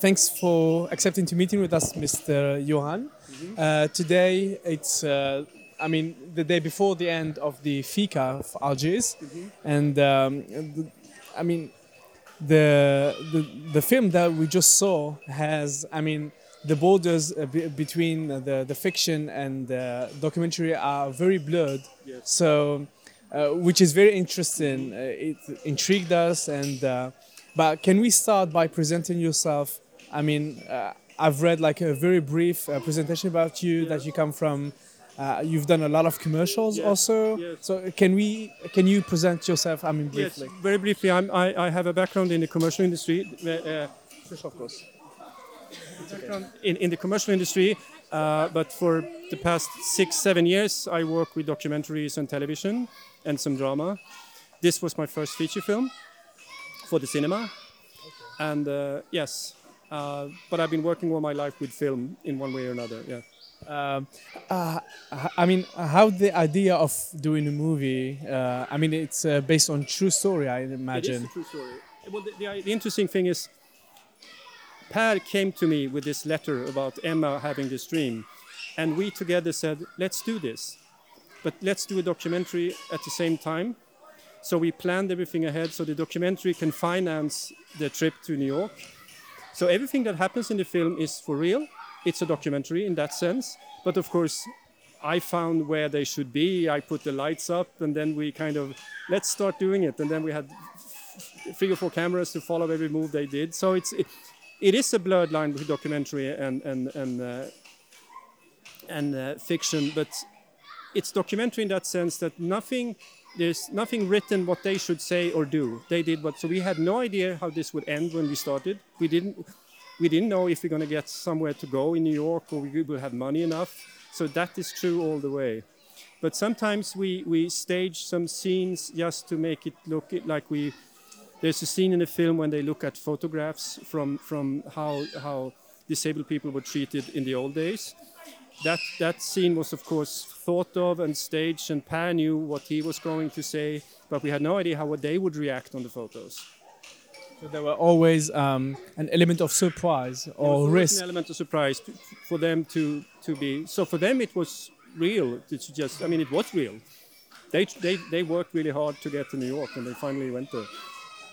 thanks for accepting to meeting with us, Mr. Johan. Uh, today it's, uh, I mean, the day before the end of the FICA of Algiers, and um, the, I mean, the, the the film that we just saw has, I mean, the borders between the the fiction and the documentary are very blurred. Yes. So, uh, which is very interesting. Uh, it intrigued us, and uh, but can we start by presenting yourself? I mean, uh, I've read like a very brief uh, presentation about you that you come from. Uh, you've done a lot of commercials Yes, also. yes. So can we? Can you present yourself? I mean, briefly. Yes, very briefly, I'm, I, I have a background in the commercial industry. Uh, of course. in, in the commercial industry, uh, but for the past six, seven years, I work with documentaries and television and some drama. This was my first feature film for the cinema, and uh, yes, uh, but I've been working all my life with film in one way or another. Yeah. Um, uh, I mean, how the idea of doing a movie? Uh, I mean, it's uh, based on true story, I It is imagine. a true story. Well, the, the, the interesting thing is, Per came to me with this letter about Emma having this dream, and we together said, "Let's do this, but let's do a documentary at the same time." So we planned everything ahead, so the documentary can finance the trip to New York. So everything that happens in the film is for real. It's a documentary in that sense, but of course. I found where they should be. I put the lights up, and then we kind of let's start doing it. And then we had three or four cameras to follow every move they did. So it's it, it is a blurred line with documentary and and and uh, and uh, fiction, but it's documentary in that sense that nothing there's nothing written what they should say or do. They did what so we had no idea how this would end when we started. We didn't we didn't know if we're going to get somewhere to go in New York or we will have money enough. So that is true all the way. But sometimes we, we stage some scenes just to make it look like we. There's a scene in the film when they look at photographs from, from how, how disabled people were treated in the old days. That, that scene was, of course, thought of and staged, and Per knew what he was going to say, but we had no idea how they would react on the photos. So there were always um, an element of surprise There was or risk. An element of surprise to, for them to, to be. So for them, it was real. It's just, I mean, it was real. They, they, they worked really hard to get to New York, and they finally went there.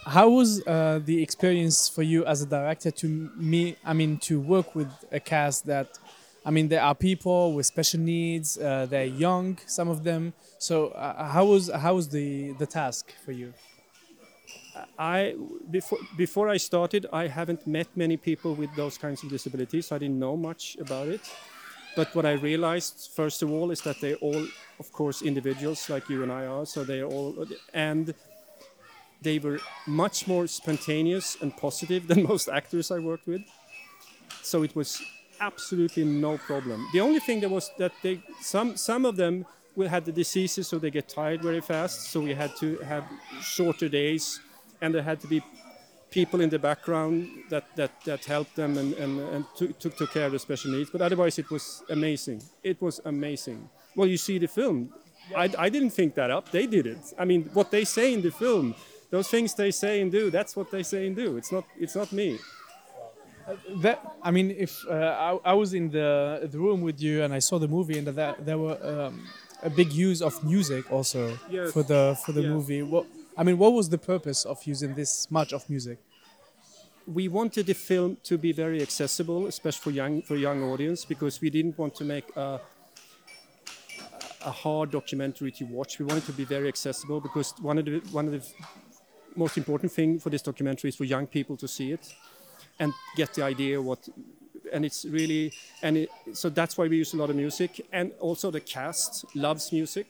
How was uh, the experience for you as a director to me? I mean, to work with a cast that, I mean, there are people with special needs. Uh, they're young, some of them. So uh, how was how was the the task for you? I before before I started, I haven't met many people with those kinds of disabilities. So I didn't know much about it. But what I realized, first of all, is that they're all, of course, individuals like you and I are. So they are all, and they were much more spontaneous and positive than most actors I worked with. So it was absolutely no problem. The only thing that was that they some some of them will had the diseases, so they get tired very fast. So we had to have shorter days, and there had to be people in the background that that, that helped them and and, and took, took took care of the special needs. But otherwise, it was amazing. It was amazing. Well, you see the film. I, I didn't think that up. They did it. I mean, what they say in the film, those things they say and do, that's what they say and do. It's not it's not me. That I mean, if uh, I, I was in the the room with you and I saw the movie and that there were um, a big use of music also Yes. for the for the Yeah. movie. What I mean, what was the purpose of using this much of music? we wanted the film to be very accessible, especially for young for young audience, because we didn't want to make a, a hard documentary to watch. We wanted to be very accessible because one of the one of the most important thing for this documentary is for young people to see it and get the idea what. And it's really and it, so that's why we use a lot of music, and also the cast loves music.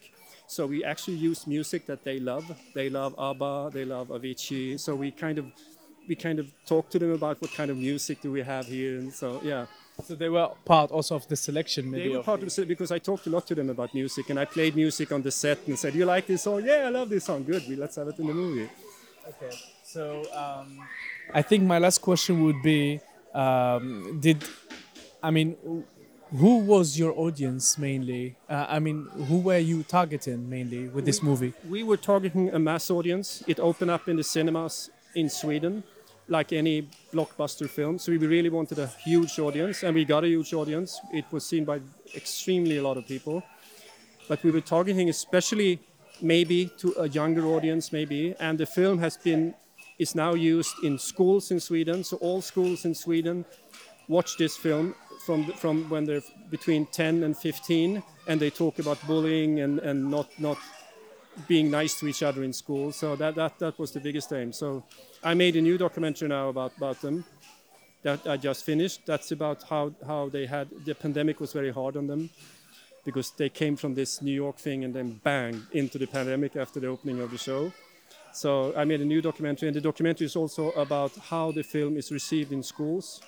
So we actually use music that they love. They love ABBA, they love Avicii. So we kind of we kind of talk to them about what kind of music do we have here, and so yeah, So they were part also of the selection, maybe. they were of part of the because I talked a lot to them about music, and I played music on the set and said, "You like this song? Yeah, I love this song. Good, we, let's have it in the movie." Okay. So um, I think my last question would be: um, Did I mean who was your audience mainly? Uh, I mean, who were you targeting mainly with this movie? We were targeting a mass audience. It opened up in the cinemas in Sweden, like any blockbuster film. So we really wanted a huge audience, and we got a huge audience. It was seen by extremely a lot of people, but we were targeting especially maybe to a younger audience, maybe. And the film has been is now used in schools in Sweden. So all schools in Sweden watch this film from from when they're between 10 and 15, and they talk about bullying and, and not not being nice to each other in school. So that, that that was the biggest aim. So I made a new documentary now about about them that I just finished. That's about how how they had the pandemic was very hard on them because they came from this New York thing and then bang into the pandemic after the opening of the show. So I made a new documentary, and the documentary is also about how the film is received in schools,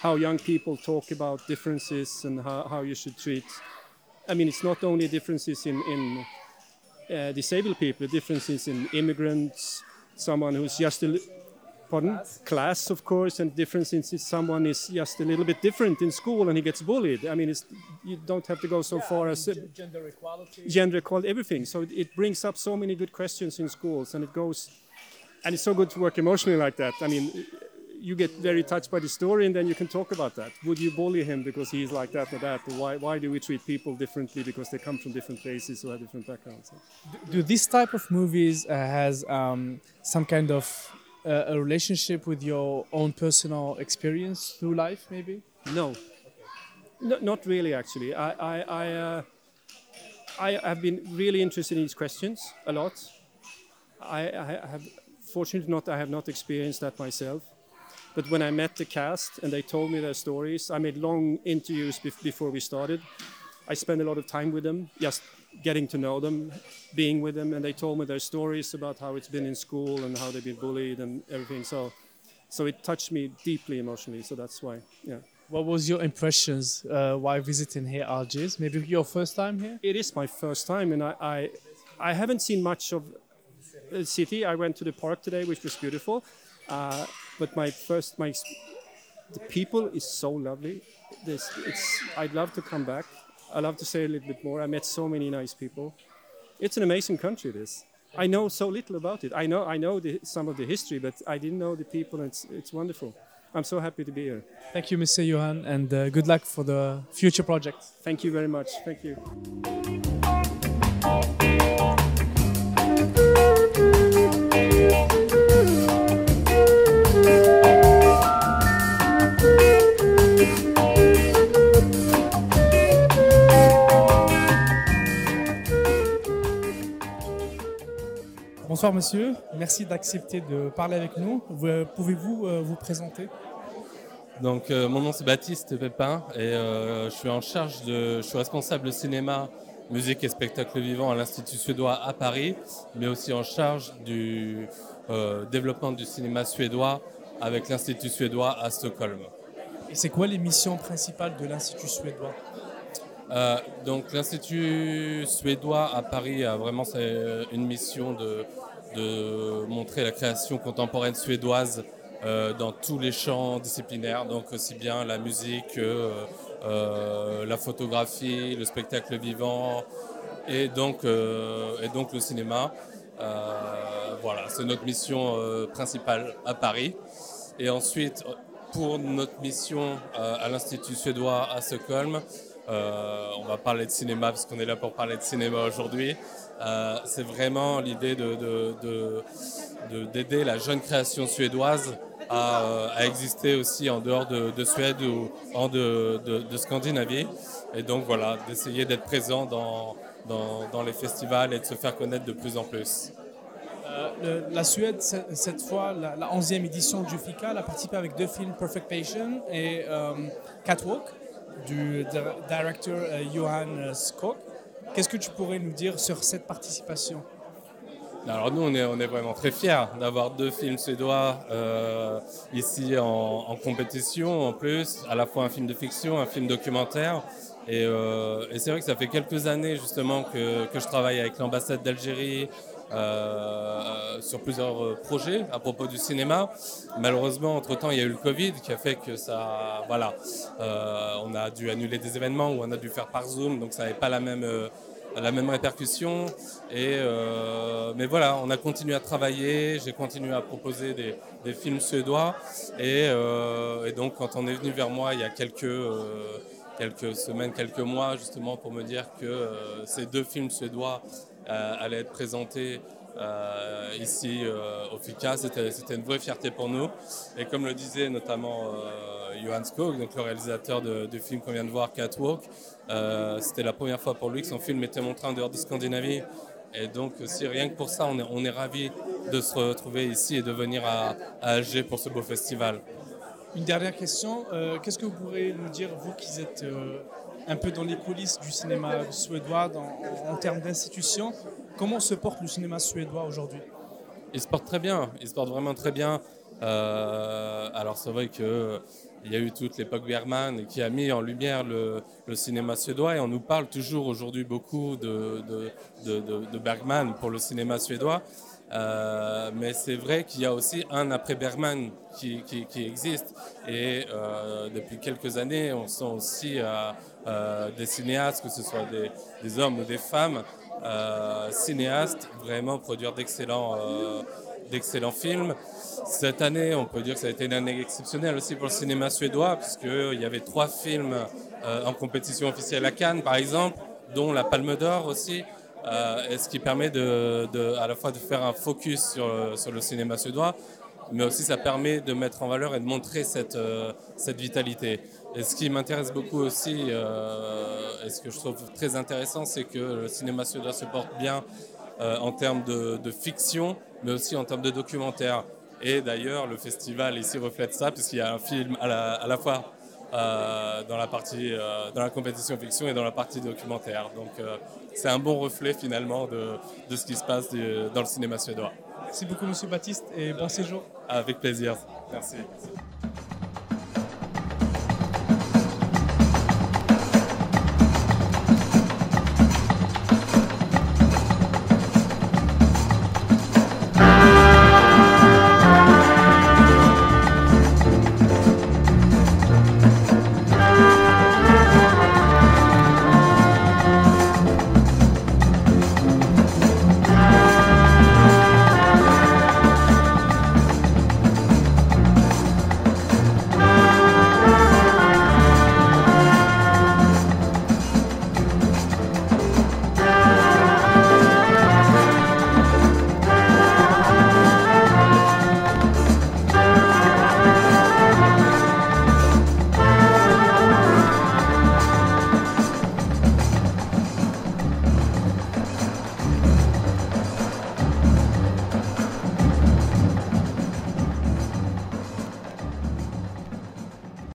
how young people talk about differences and how, how you should treat. I mean, it's not only differences in, in uh, disabled people, differences in immigrants, someone who's just a, pardon class. class, of course, and differences if someone is just a little bit different in school and he gets bullied. I mean, you don't have to go so yeah, far I mean, as gender equality, gender equality, everything. So it, it brings up so many good questions in schools, and it goes, and it's so good to work emotionally like that. I mean, you get very touched by the story, and then you can talk about that. Would you bully him because he's like that or that? Or why, why do we treat people differently because they come from different places or have different backgrounds? Do, do this type of movies uh, has um, some kind of uh, a relationship with your own personal experience through life, maybe? No, no not really. Actually, I I I, uh, I have been really interested in these questions a lot. I, I have, fortunately, not I have not experienced that myself. But when I met the cast and they told me their stories, I made long interviews before we started. I spent a lot of time with them, just getting to know them, being with them, and they told me their stories about how it's been in school and how they've been bullied and everything. So, so it touched me deeply emotionally. So that's why, yeah. What was your impressions uh, while visiting here, Algiers? Maybe your first time here? It is my first time, and I, I, I haven't seen much of the city. I went to the park today, which was beautiful. Uh, but my first, my the people is so lovely. This, it's, I'd love to come back. I love to say a little bit more. I met so many nice people. It's an amazing country. This. I know so little about it. I know I know the, some of the history, but I didn't know the people. It's it's wonderful. I'm so happy to be here. Thank you, Mr. Johan, and uh, good luck for the future projects. Thank you very much. Thank you. Bonsoir monsieur, merci d'accepter de parler avec nous. Pouvez-vous euh, vous présenter? Donc euh, mon nom c'est Baptiste Pépin et euh, je suis en charge de, je suis responsable de cinéma, musique et spectacle vivant à l'Institut suédois à Paris, mais aussi en charge du développement du cinéma suédois avec l'Institut suédois à Stockholm. Et c'est quoi les missions principales de l'Institut suédois? Donc l'Institut suédois à Paris a vraiment une mission de montrer la création contemporaine suédoise euh, dans tous les champs disciplinaires, donc aussi bien la musique, euh, euh, la photographie, le spectacle vivant et donc le cinéma. voilà, c'est notre mission principale à Paris. Et ensuite, pour notre mission à l'Institut suédois à Stockholm, on va parler de cinéma parce qu'on est là pour parler de cinéma aujourd'hui. Euh, c'est vraiment l'idée d'aider la jeune création suédoise à, exister aussi en dehors de, Suède ou en de, Scandinavie. Et donc voilà, d'essayer d'être présent dans, dans, les festivals et de se faire connaître de plus en plus. Euh, la Suède, cette fois, la, 11e édition du FICA, a participé avec deux films, Perfect Patient et euh, Catwalk, du directeur Johan Skog. Qu'est-ce que tu pourrais nous dire sur cette participation? Alors nous, on est, on est vraiment très fiers d'avoir deux films suédois euh, ici en, compétition, en plus, à la fois un film de fiction, un film documentaire. Et, euh, et c'est vrai que ça fait quelques années justement que, que je travaille avec l'ambassade d'Algérie, euh, sur plusieurs euh, projets à propos du cinéma. Malheureusement, entre-temps, il y a eu le Covid qui a fait que ça... Voilà, euh, on a dû annuler des événements ou on a dû faire par Zoom, donc ça n'avait pas la même la même répercussion. Et, mais voilà, on a continué à travailler, j'ai continué à proposer des, films suédois. Et, donc, quand on est venu vers moi il y a quelques, quelques semaines, quelques mois, justement, pour me dire que ces deux films suédois allaient être présentés euh, ici euh, au FICA. C'était une vraie fierté pour nous. Et comme le disait notamment euh, Johan Skog, donc le réalisateur du film qu'on vient de voir, Catwalk, c'était la première fois pour lui que son film était montré en dehors de Scandinavie. Et donc, si rien que pour ça, on est, on est ravis de se retrouver ici et de venir à, Alger pour ce beau festival. Une dernière question. Qu'est-ce que vous pourrez nous dire, vous qui êtes un peu dans les coulisses du cinéma suédois en, termes d'institutions. Comment se porte le cinéma suédois aujourd'hui? Il se porte très bien, il se porte vraiment très bien. Euh, alors c'est vrai qu'il y a eu toute l'époque Bergman qui a mis en lumière le, cinéma suédois et on nous parle toujours aujourd'hui beaucoup de, de, Bergman pour le cinéma suédois. Euh, mais c'est vrai qu'il y a aussi un après Bergman qui, existe. Et euh, depuis quelques années, on sent aussi euh, des cinéastes, que ce soit des, des hommes ou des femmes, cinéastes, vraiment produire d'excellents d'excellents films. Cette année, on peut dire que ça a été une année exceptionnelle aussi pour le cinéma suédois, puisqu'il y avait trois films en compétition officielle à Cannes, par exemple, dont La Palme d'Or aussi. Euh, et ce qui permet de, à la fois de faire un focus sur, sur, le cinéma suédois, mais aussi ça permet de mettre en valeur et de montrer cette, euh, cette vitalité. Et ce qui m'intéresse beaucoup aussi, euh, et ce que je trouve très intéressant, c'est que le cinéma suédois se porte bien en termes de, fiction, mais aussi en termes de documentaire. Et d'ailleurs, le festival ici reflète ça, puisqu'il y a un film à la fois euh, dans, la partie, euh, dans la compétition fiction et dans la partie documentaire. Donc euh, c'est un bon reflet finalement de, de, ce qui se passe dans le cinéma suédois. Merci beaucoup Monsieur Baptiste et bon séjour. Avec plaisir. Merci.